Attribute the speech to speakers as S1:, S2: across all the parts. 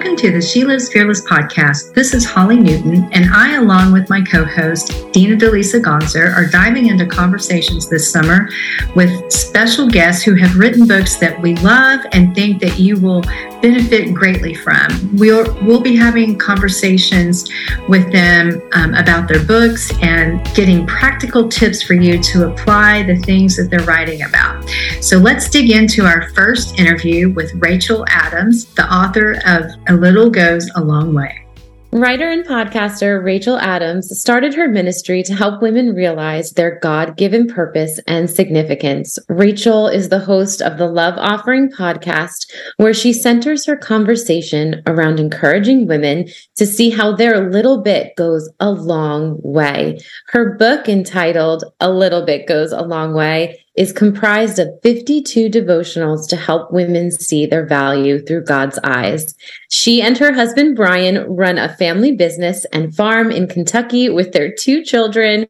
S1: Welcome to the She Lives Fearless podcast. This is Holly Newton, and I, along with my co host, Dina Deleasa-Gonsar, are diving into conversations this summer with special guests who have written books that we love and think that you will benefit greatly from. We'll, we'll be having conversations with them um, about their books and getting practical tips for you to apply the things that they're writing about. So let's dig into our first interview with Rachael Adams, the author of A Little Goes a Long Way.
S2: Writer and podcaster Rachael Adams started her ministry to help women realize their God given purpose and significance. Rachael is the host of the Love Offering podcast, where she centers her conversation around encouraging women to see how their little bit goes a long way. Her book, entitled A Little Bit Goes a Long Way, is comprised of 52 devotionals to help women see their value through God's eyes. She and her husband, Bryan, run a family business and farm in Kentucky with their two children,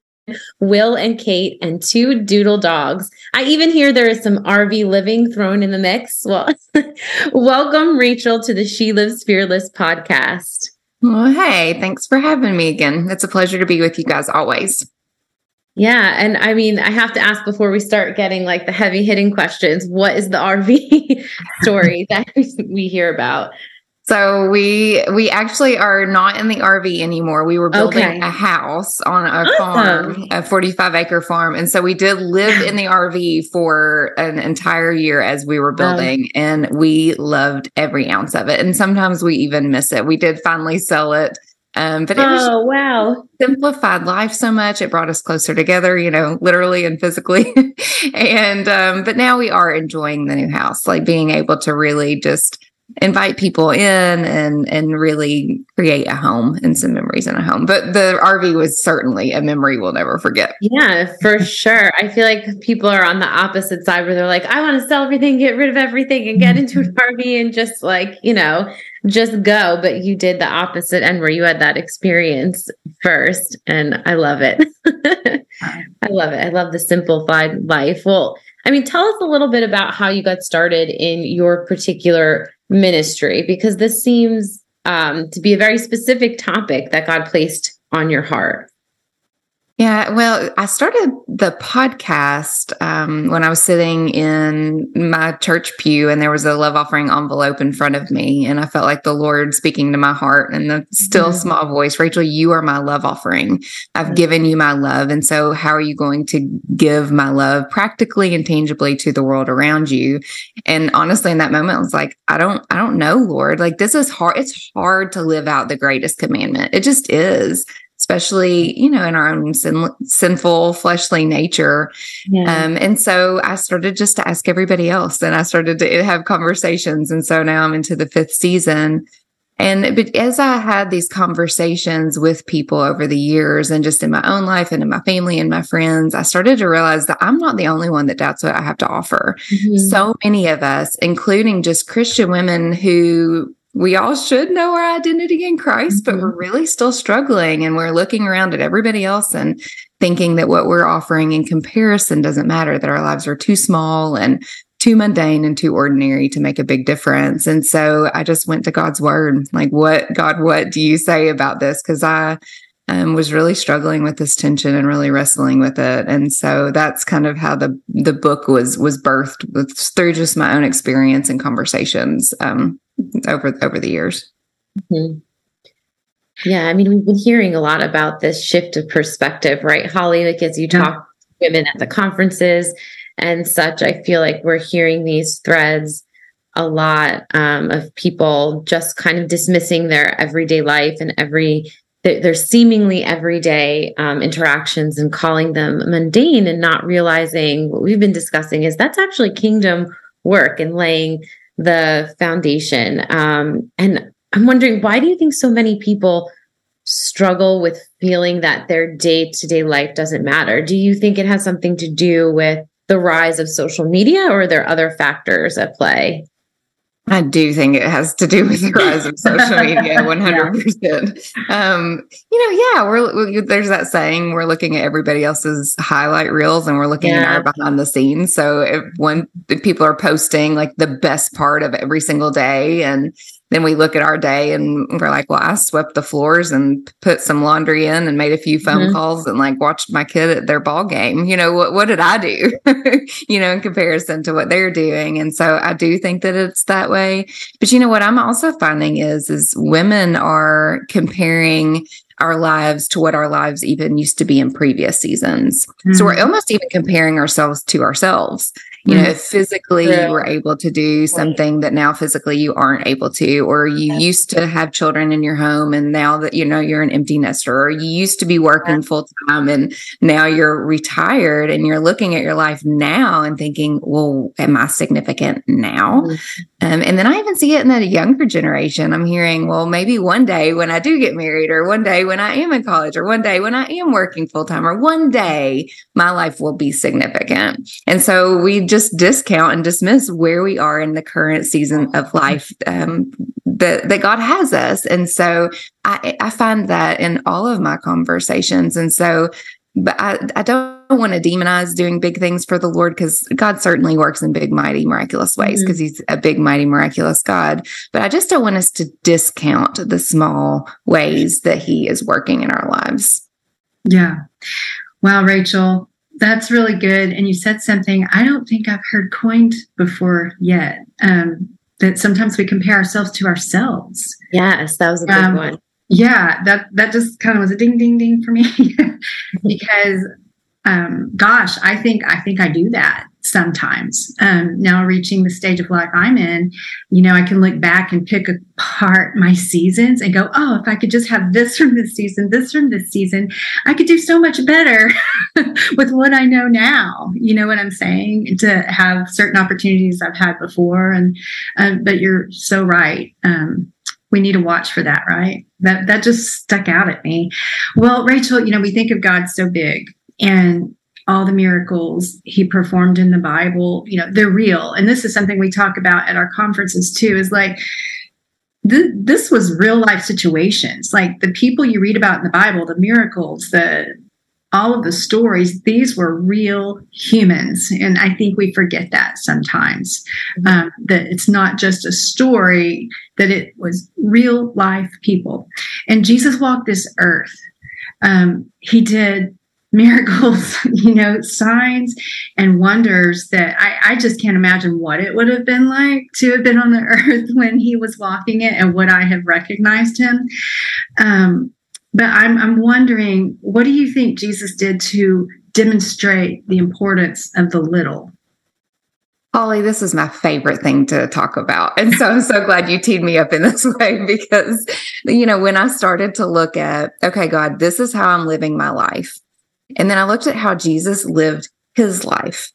S2: Will and Kate, and two doodle dogs. I even hear there is some RV living thrown in the mix. Well, welcome, Rachael, to the She Lives Fearless podcast.
S3: Well, hey, thanks for having me again. It's a pleasure to be with you guys always.
S2: Yeah. And I mean, I have to ask before we start getting like the heavy hitting questions what is the RV story that we hear about?
S3: So we we actually are not in the RV anymore. We were building okay. a house on a awesome. farm, a 45 acre farm. And so we did live in the RV for an entire year as we were building um, and we loved every ounce of it. And sometimes we even miss it. We did finally sell it um, but it was
S2: oh, wow.
S3: simplified life so much. It brought us closer together, you know, literally and physically. and, um, but now we are enjoying the new house, like being able to really just invite people in and and really create a home and some memories in a home. But the RV was certainly a memory we'll never forget.
S2: Yeah, for sure. I feel like people are on the opposite side where they're like, I want to sell everything, get rid of everything, and get into an RV and just like, you know, just go. But you did the opposite end where you had that experience first. And I love it. I love it. I love the simplified life. Well, I mean, tell us a little bit about how you got started in your particular ministry because this seems um, to be a very specific topic that God placed on your heart.
S3: Yeah, well, I started the podcast um, when I was sitting in my church pew, and there was a love offering envelope in front of me, and I felt like the Lord speaking to my heart and the still mm-hmm. small voice, Rachael, you are my love offering. I've given you my love, and so how are you going to give my love practically and tangibly to the world around you? And honestly, in that moment, I was like, I don't, I don't know, Lord. Like this is hard. It's hard to live out the greatest commandment. It just is especially you know in our own sin, sinful fleshly nature yeah. um, and so i started just to ask everybody else and i started to have conversations and so now i'm into the fifth season and but as i had these conversations with people over the years and just in my own life and in my family and my friends i started to realize that i'm not the only one that doubts what i have to offer mm-hmm. so many of us including just christian women who we all should know our identity in Christ, mm-hmm. but we're really still struggling and we're looking around at everybody else and thinking that what we're offering in comparison doesn't matter, that our lives are too small and too mundane and too ordinary to make a big difference. And so I just went to God's word, like, what, God, what do you say about this? Because I um, was really struggling with this tension and really wrestling with it. And so that's kind of how the the book was was birthed with, through just my own experience and conversations. Um, over over the years.
S2: Mm-hmm. Yeah, I mean, we've been hearing a lot about this shift of perspective, right, Holly? Like as you talk to women at the conferences and such, I feel like we're hearing these threads a lot um, of people just kind of dismissing their everyday life and every their seemingly everyday um, interactions and calling them mundane and not realizing what we've been discussing is that's actually kingdom work and laying the foundation. Um, and I'm wondering, why do you think so many people struggle with feeling that their day to day life doesn't matter? Do you think it has something to do with the rise of social media, or are there other factors at play?
S3: I do think it has to do with the rise of social media, one hundred percent. Um, you know, yeah, we're we, there's that saying we're looking at everybody else's highlight reels and we're looking yeah. at our behind the scenes. So if when if people are posting like the best part of every single day, and then we look at our day and we're like, well, I swept the floors and put some laundry in and made a few phone mm-hmm. calls and like watched my kid at their ball game. You know, what, what did I do? you know, in comparison to what they're doing. And so I do think that it's that way. But you know, what I'm also finding is, is women are comparing our lives to what our lives even used to be in previous seasons. Mm-hmm. So we're mm-hmm. almost even comparing ourselves to ourselves you know, mm-hmm. physically yeah. you were able to do something that now physically you aren't able to, or you used to have children in your home and now that you know you're an empty nester, or you used to be working full time and now you're retired and you're looking at your life now and thinking, well, am I significant now? Mm-hmm. Um, and then I even see it in the younger generation. I'm hearing, well, maybe one day when I do get married, or one day when I am in college, or one day when I am working full time, or one day my life will be significant. And so we just discount and dismiss where we are in the current season of life um, that, that God has us. And so I, I find that in all of my conversations. And so but I, I don't want to demonize doing big things for the Lord because God certainly works in big, mighty, miraculous ways because mm-hmm. He's a big, mighty, miraculous God. But I just don't want us to discount the small ways that He is working in our lives.
S1: Yeah. Wow, Rachael, that's really good. And you said something I don't think I've heard coined before yet. Um, that sometimes we compare ourselves to ourselves.
S2: Yes, that was a good um, one
S1: yeah that that just kind of was a ding ding ding for me because um gosh i think i think i do that sometimes um now reaching the stage of life i'm in you know i can look back and pick apart my seasons and go oh if i could just have this from this season this from this season i could do so much better with what i know now you know what i'm saying to have certain opportunities i've had before and um, but you're so right um we need to watch for that, right? That that just stuck out at me. Well, Rachael, you know, we think of God so big and all the miracles he performed in the Bible, you know, they're real. And this is something we talk about at our conferences too, is like th- this was real life situations. Like the people you read about in the Bible, the miracles, the all of the stories, these were real humans. And I think we forget that sometimes mm-hmm. um, that it's not just a story, that it was real life people. And Jesus walked this earth. Um, he did miracles, you know, signs and wonders that I, I just can't imagine what it would have been like to have been on the earth when he was walking it and would I have recognized him. Um, but I'm, I'm wondering, what do you think Jesus did to demonstrate the importance of the little?
S3: Holly, this is my favorite thing to talk about. And so I'm so glad you teed me up in this way because, you know, when I started to look at, okay, God, this is how I'm living my life. And then I looked at how Jesus lived his life.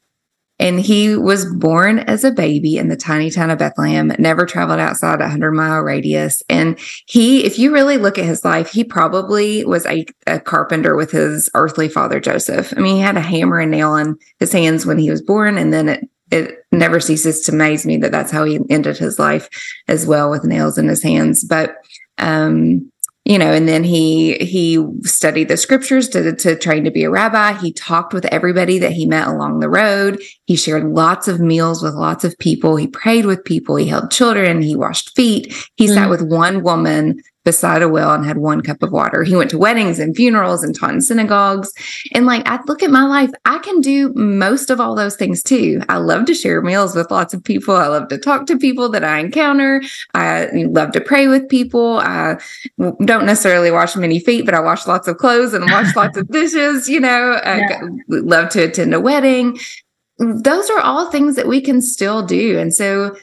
S3: And he was born as a baby in the tiny town of Bethlehem, never traveled outside a 100 mile radius. And he, if you really look at his life, he probably was a, a, carpenter with his earthly father, Joseph. I mean, he had a hammer and nail in his hands when he was born. And then it, it never ceases to amaze me that that's how he ended his life as well with nails in his hands. But, um, you know, and then he he studied the scriptures to, to train to be a rabbi. He talked with everybody that he met along the road. He shared lots of meals with lots of people. He prayed with people. He held children. He washed feet. He mm-hmm. sat with one woman beside a well and had one cup of water. He went to weddings and funerals and taught in synagogues. And like, I look at my life, I can do most of all those things too. I love to share meals with lots of people. I love to talk to people that I encounter. I love to pray with people. I don't necessarily wash many feet, but I wash lots of clothes and wash lots of dishes. You know, yeah. I love to attend a wedding. Those are all things that we can still do. And so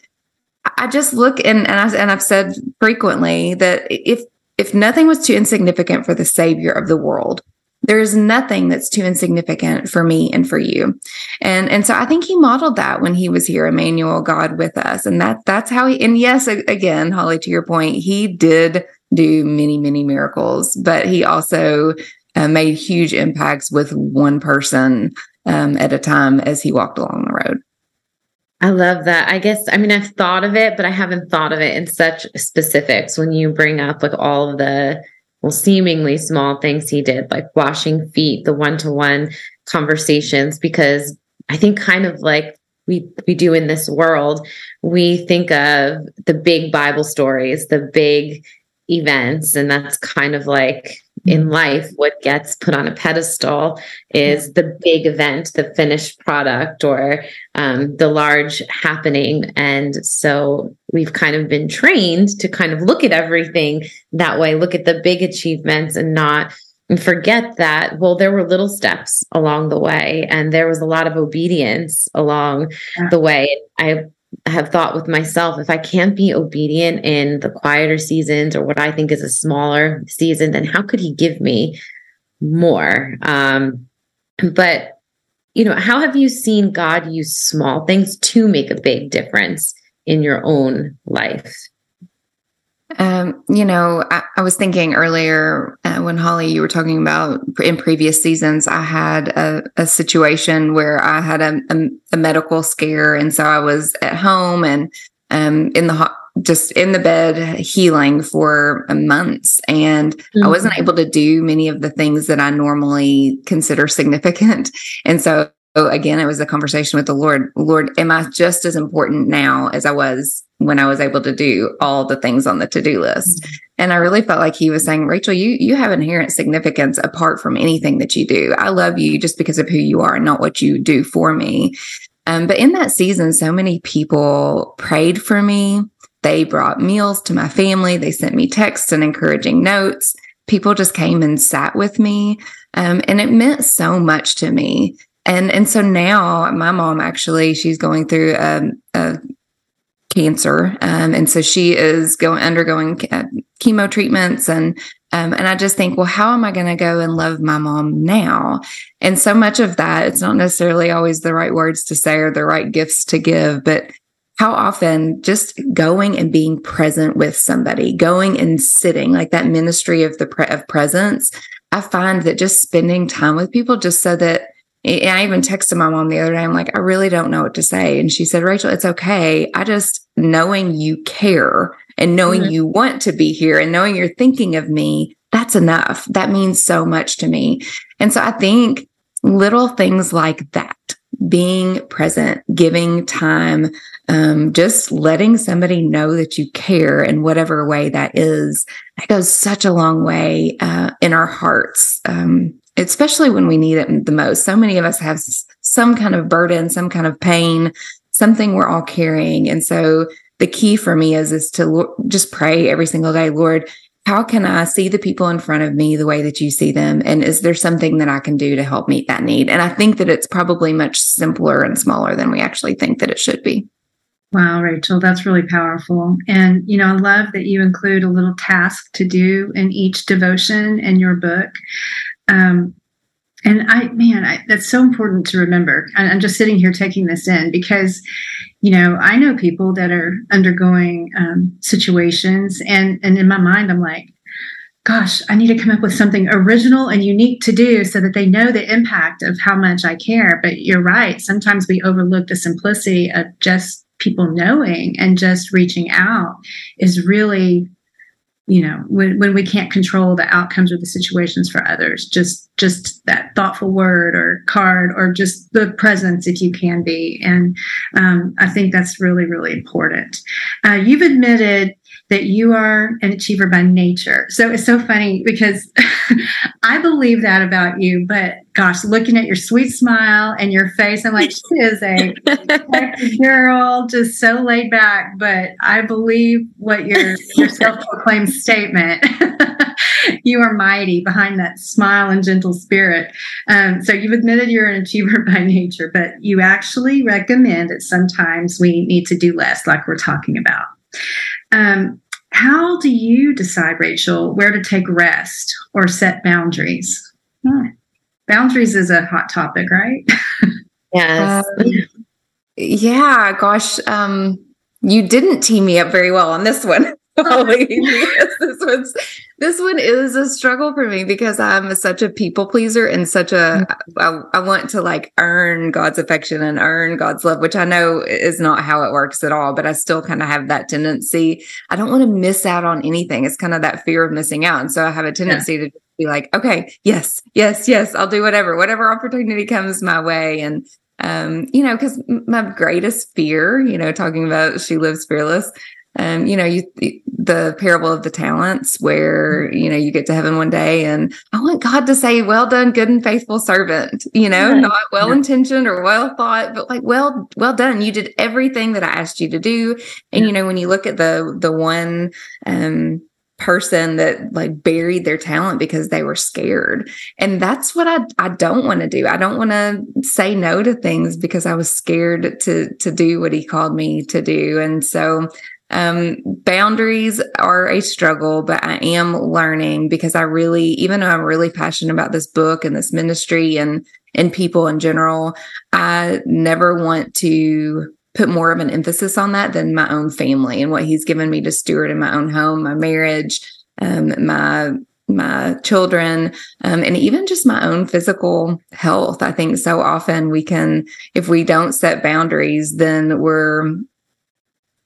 S3: I just look and and, I, and I've said frequently that if if nothing was too insignificant for the Savior of the world, there is nothing that's too insignificant for me and for you. And and so I think he modeled that when he was here, Emmanuel, God with us. And that that's how he and yes, again, Holly, to your point, he did do many, many miracles, but he also uh, made huge impacts with one person um, at a time as he walked along the road.
S2: I love that. I guess, I mean, I've thought of it, but I haven't thought of it in such specifics when you bring up like all of the, well, seemingly small things he did, like washing feet, the one to one conversations, because I think kind of like we we do in this world we think of the big bible stories the big events and that's kind of like in life what gets put on a pedestal is the big event the finished product or um, the large happening. And so we've kind of been trained to kind of look at everything that way look at the big achievements and not and forget that well there were little steps along the way and there was a lot of obedience along yeah. the way. I have thought with myself if I can't be obedient in the quieter seasons or what I think is a smaller season, then how could he give me more? Um, but, you know, how have you seen God use small things to make a big difference in your own life?
S3: Um, you know, I, I, was thinking earlier uh, when Holly, you were talking about in previous seasons, I had a, a situation where I had a, a, a, medical scare. And so I was at home and um, in the ho- just in the bed healing for months. And mm-hmm. I wasn't able to do many of the things that I normally consider significant. And so again, it was a conversation with the Lord. Lord, am I just as important now as I was when I was able to do all the things on the to-do list? And I really felt like he was saying, Rachael, you you have inherent significance apart from anything that you do. I love you just because of who you are not what you do for me. Um, but in that season, so many people prayed for me. They brought meals to my family. They sent me texts and encouraging notes. People just came and sat with me. Um, and it meant so much to me and and so now my mom actually she's going through a, um, a cancer um, and so she is going undergoing uh, chemo treatments and um, and I just think well how am I going to go and love my mom now? And so much of that it's not necessarily always the right words to say or the right gifts to give but how often just going and being present with somebody going and sitting like that ministry of the pre- of presence I find that just spending time with people just so that I even texted my mom the other day. I'm like, I really don't know what to say. And she said, Rachael, it's okay. I just knowing you care and knowing mm-hmm. you want to be here and knowing you're thinking of me, that's enough. That means so much to me. And so I think little things like that, being present, giving time, um, just letting somebody know that you care in whatever way that is, that goes such a long way uh, in our hearts. Um, especially when we need it the most. So many of us have some kind of burden, some kind of pain, something we're all carrying. And so the key for me is is to just pray every single day, Lord, how can I see the people in front of me the way that you see them? And is there something that I can do to help meet that need? And I think that it's probably much simpler and smaller than we actually think that it should be.
S1: Wow, Rachael, that's really powerful. And, you know, I love that you include a little task to do in each devotion in your book. Um, and I, man, I, that's so important to remember. I'm just sitting here taking this in because, you know, I know people that are undergoing um, situations, and and in my mind, I'm like, gosh, I need to come up with something original and unique to do so that they know the impact of how much I care. But you're right. Sometimes we overlook the simplicity of just people knowing and just reaching out is really you know when, when we can't control the outcomes or the situations for others just just that thoughtful word or card or just the presence if you can be and um, i think that's really really important uh, you've admitted that you are an achiever by nature. So it's so funny because I believe that about you, but gosh, looking at your sweet smile and your face, I'm like, she is a girl, just so laid back. But I believe what your your self-proclaimed statement. you are mighty behind that smile and gentle spirit. Um, so you've admitted you're an achiever by nature, but you actually recommend that sometimes we need to do less, like we're talking about. Um, how do you decide, Rachael, where to take rest or set boundaries? Hmm. Boundaries is a hot topic, right?
S2: Yes.
S3: Um, yeah, gosh. Um, you didn't team me up very well on this one. this one's this one is a struggle for me because I'm such a people pleaser and such a mm-hmm. I, I want to like earn God's affection and earn God's love, which I know is not how it works at all, but I still kind of have that tendency. I don't want to miss out on anything. It's kind of that fear of missing out. And so I have a tendency yeah. to be like, okay, yes, yes, yes, I'll do whatever, whatever opportunity comes my way. And um, you know, because my greatest fear, you know, talking about she lives fearless, um, you know, you the parable of the talents where, you know, you get to heaven one day and I want God to say, well done, good and faithful servant, you know, not well intentioned or well thought, but like, well, well done. You did everything that I asked you to do. And, yeah. you know, when you look at the, the one, um, person that like buried their talent because they were scared. And that's what I I don't want to do. I don't want to say no to things because I was scared to to do what he called me to do. And so um, boundaries are a struggle, but I am learning because I really, even though I'm really passionate about this book and this ministry and and people in general, I never want to put more of an emphasis on that than my own family and what he's given me to steward in my own home, my marriage, um, my my children um, and even just my own physical health. I think so often we can if we don't set boundaries then we're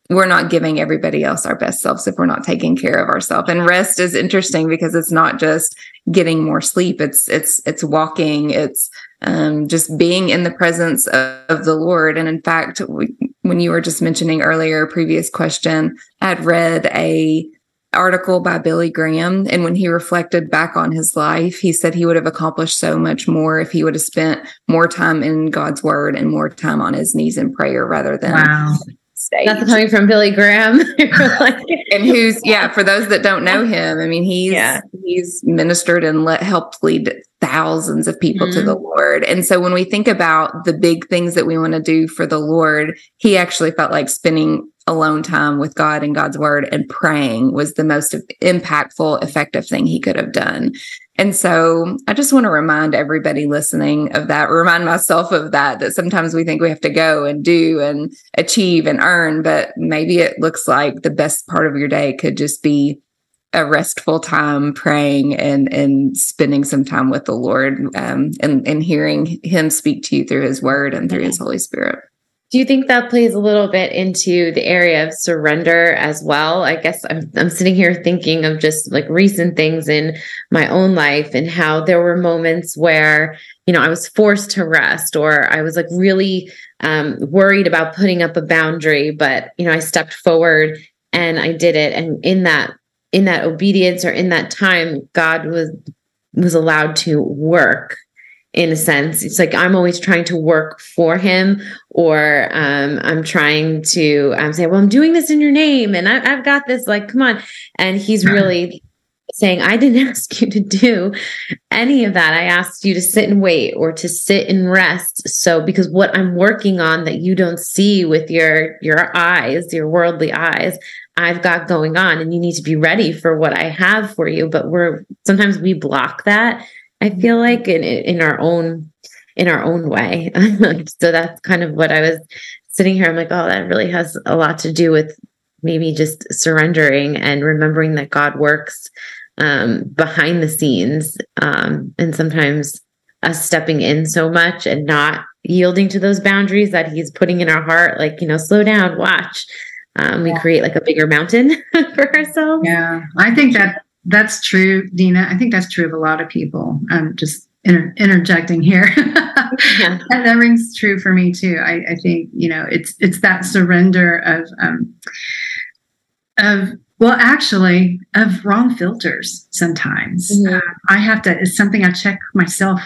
S3: we're not giving everybody else our best selves if we're not taking care of ourselves. And rest is interesting because it's not just getting more sleep. It's it's it's walking. It's um, just being in the presence of, of the lord. And in fact we, when you were just mentioning earlier previous question I'd read a article by billy graham. And when he reflected back on his life he said he would have accomplished so much more if he would have spent more time in god's word and more time on his knees in prayer rather than
S1: wow
S2: stage. That's coming from Billy Graham.
S3: and who's yeah, for those that don't know him, I mean he's yeah. he's ministered and let helped lead thousands of people mm-hmm. to the Lord. And so when we think about the big things that we want to do for the Lord, he actually felt like spending alone time with God and God's word and praying was the most impactful, effective thing he could have done. And so I just want to remind everybody listening of that, remind myself of that, that sometimes we think we have to go and do and achieve and earn, but maybe it looks like the best part of your day could just be a restful time praying and and spending some time with the Lord um, and and hearing Him speak to you through His Word and through His Holy Spirit.
S2: Do you think that plays a little bit into the area of surrender as well? I guess I'm I'm sitting here thinking of just like recent things in my own life and how there were moments where, you know, I was forced to rest or I was like really um, worried about putting up a boundary, but you know, I stepped forward and I did it. And in that in that obedience or in that time, God was was allowed to work in a sense. It's like I'm always trying to work for him, or um, I'm trying to I'm saying, well, I'm doing this in your name, and I, have got this. Like, come on, and he's really saying, I didn't ask you to do any of that. I asked you to sit and wait, or to sit and rest. So, because what I'm working on that you don't see with your your eyes, your worldly eyes, I've got going on and you need to be ready for what I have for you. But we're sometimes we block that I feel like in in our own in our own way. so that's kind of what I was sitting here. I'm like, oh, that really has a lot to do with maybe just surrendering and remembering that God works um, behind the scenes, um, and sometimes us stepping in so much and not yielding to those boundaries that He's putting in our heart. Like, you know, slow down, watch. Um, we yeah. create like a bigger mountain for ourselves.
S1: Yeah, I think that that's true, Dina. I think that's true of a lot of people. I'm just inter- interjecting here. yeah. and that rings true for me too. I, I, think you know it's it's that surrender of um, of well, actually, of wrong filters. Sometimes mm-hmm. uh, I have to. It's something I check myself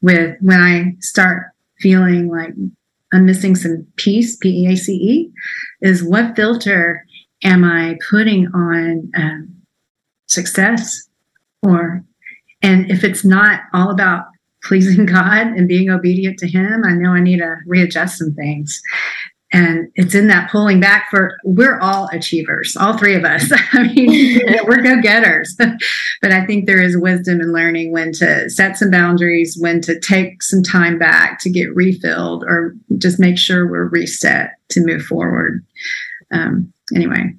S1: with when I start feeling like I'm missing some peace. P E A C E is what filter am I putting on? Um, success or and if it's not all about pleasing God and being obedient to him, I know I need to readjust some things. And it's in that pulling back for we're all achievers, all three of us. I mean, we're go getters. but I think there is wisdom in learning when to set some boundaries, when to take some time back to get refilled, or just make sure we're reset to move forward. Um, anyway,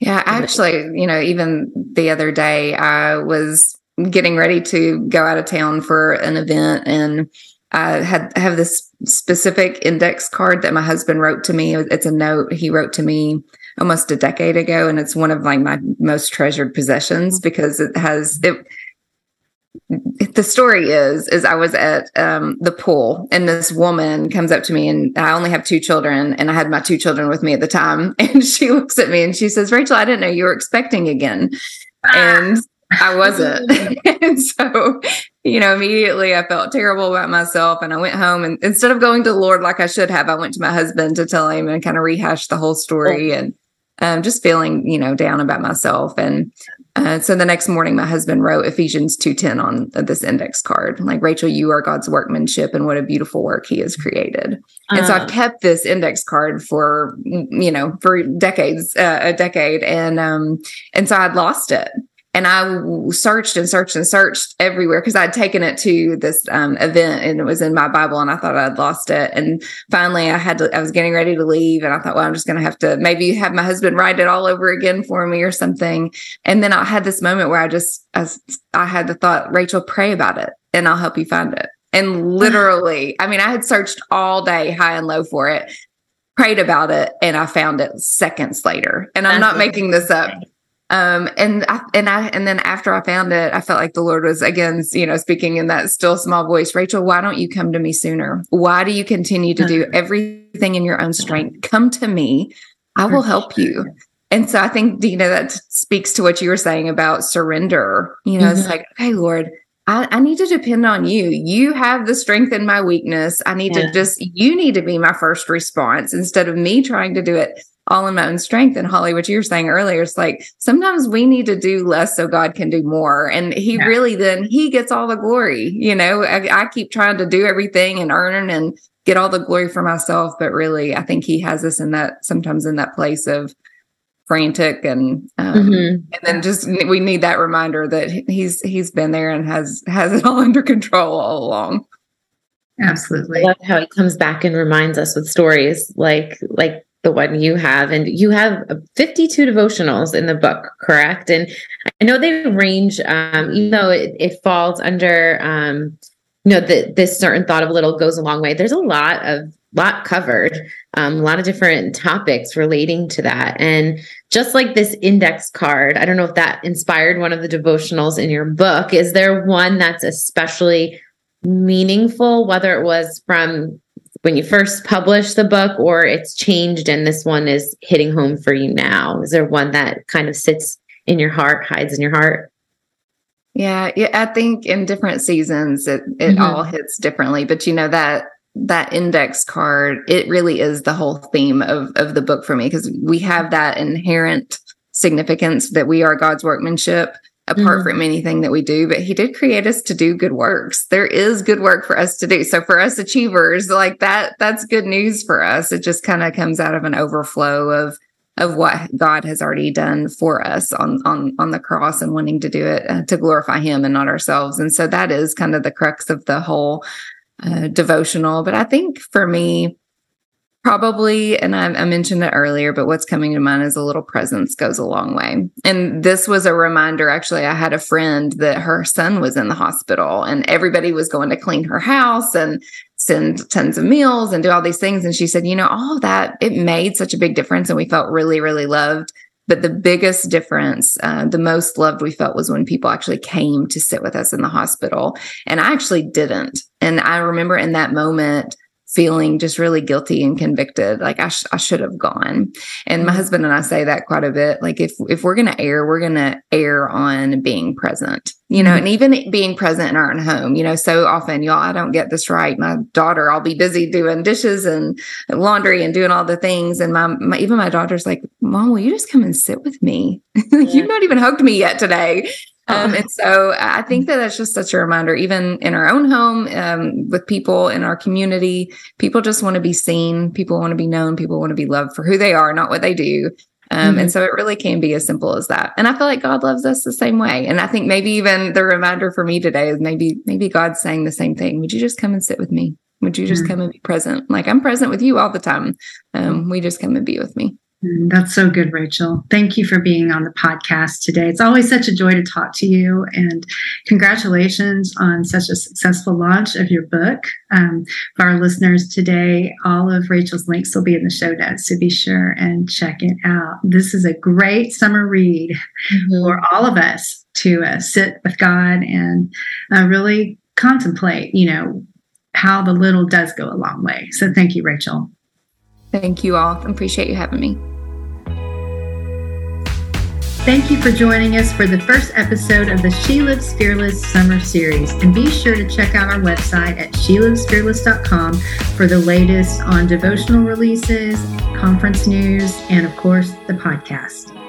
S3: yeah, actually, you know, even the other day, I was getting ready to go out of town for an event and I had have this specific index card that my husband wrote to me. It's a note he wrote to me almost a decade ago and it's one of like my most treasured possessions mm-hmm. because it has it the story is is I was at um, the pool and this woman comes up to me and I only have two children and I had my two children with me at the time. And she looks at me and she says Rachael I didn't know you were expecting again. And I wasn't. And so you know immediately I felt terrible about myself and I went home and instead of going to the Lord like I should have I went to my husband to tell him and kind of rehash the whole story and um, just feeling you know down about myself. And uh, so the next morning, my husband wrote Ephesians 2.10 on this index card. Like, Rachael, you are God's workmanship and what a beautiful work he has created. And so I've uh. kept this index card for, you know, for decades, uh, a decade. And, um, and so I'd lost it and I searched and searched and searched everywhere because I'd taken it to this um, event and it was in my Bible and I thought I'd lost it. And finally, I had to, I was getting ready to leave and I thought, well, I'm just going to have to maybe have my husband write it all over again for me or something. And then I had this moment where I just, I, I had the thought, Rachael, pray about it and I'll help you find it. And literally, I mean, I had searched all day high and low for it, prayed about it, and I found it seconds later. And I'm not making this up. Um, and I, and I, and then after I found it, I felt like the Lord was again, you know, speaking in that still small voice, Rachael, why don't you come to me sooner? Why do you continue to do everything in your own strength? Come to me. I will help you. And so I think, Dina, that speaks to what you were saying about surrender. You know, mm-hmm. it's like, okay, Lord, I, I, need to depend on you. You have the strength in my weakness. I need yeah. to just, you need to be my first response instead of me trying to do it all in my own strength. And Holly, what you were saying earlier, it's like sometimes we need to do less so God can do more. And he yeah. really then he gets all the glory. You know, I, I keep trying to do everything and earn and get all the glory for myself. But really, I think he has us in that sometimes in that place of frantic and um, mm-hmm. and then just we need that reminder that he's he's been there and has has it all under control all along
S1: absolutely
S2: I love how he comes back and reminds us with stories like like the one you have and you have 52 devotionals in the book correct? And i know they range um, even though it, it falls under um, you know that this certain thought of little goes a long way. There's a lot of lot covered um, a lot of different topics relating to that. And just like this index card i don't know if that inspired one of the devotionals in your book. Is there one that's especially meaningful whether it was from when you first published the book or it's changed and this one is hitting home for you now? Is there one that kind of sits in your heart, hides in your heart?
S3: Yeah, yeah, I think in different seasons it it mm-hmm. all hits differently, but you know that that index card, it really is the whole theme of of the book for me because we have that inherent significance that we are God's workmanship apart mm-hmm. from anything that we do, but he did create us to do good works. There is good work for us to do. So for us achievers, like that, that's good news for us. It just kind of comes out of an overflow of of what God has already done for us on on on the cross and wanting to do it uh, to glorify him and not ourselves. And so that is kind of the crux of the whole uh, devotional. But I think for me, Probably, and I, I, mentioned it earlier, but what's coming to mind is a little presence goes a long way. And this was a reminder. Actually, I had a friend that her son was in the hospital and everybody was going to clean her house and send tons of meals and do all these things. And she said, you know, all that, it made such a big difference. And we felt really, really loved. But the biggest difference, uh, the most loved we felt was when people actually came to sit with us in the hospital. And I actually didn't. And I remember in that moment, feeling just really guilty and convicted like i, sh- I should have gone. And my mm-hmm. husband and i say that quite a bit like if if we're going to err we're going to err on being present you know mm-hmm. and even being present in our own home you know so often y'all i don't get this right. My daughter i'll be busy doing dishes and laundry and doing all the things and my, my even my daughter's like mom will you just come and sit with me? You've not even hugged me yet today um, and so I think that that's just such a reminder, even in our own home, um, with people in our community, people just want to be seen. People want to be known. People want to be loved for who they are, not what they do. Um, mm-hmm. And so it really can be as simple as that. And I feel like God loves us the same way. And I think maybe even the reminder for me today is maybe, maybe God's saying the same thing. Would you just come and sit with me? Would you just mm-hmm. come and be present? Like I'm present with you all the time. Um, we just come and be with me.
S1: That's so good, Rachael. Thank you for being on the podcast today. It's always such a joy to talk to you, and congratulations on such a successful launch of your book. Um, for our listeners today, all of Rachael's links will be in the show notes, so be sure and check it out. This is a great summer read mm-hmm. for all of us to uh, sit with God and uh, really contemplate, you know, how the little does go a long way. So thank you, Rachael.
S3: Thank you all. Appreciate you having me.
S1: Thank you for joining us for the first episode of the She Lives Fearless Summer Series. And be sure to check out our website at shelivesfearless.com for the latest on devotional releases, conference news, and of course, the podcast.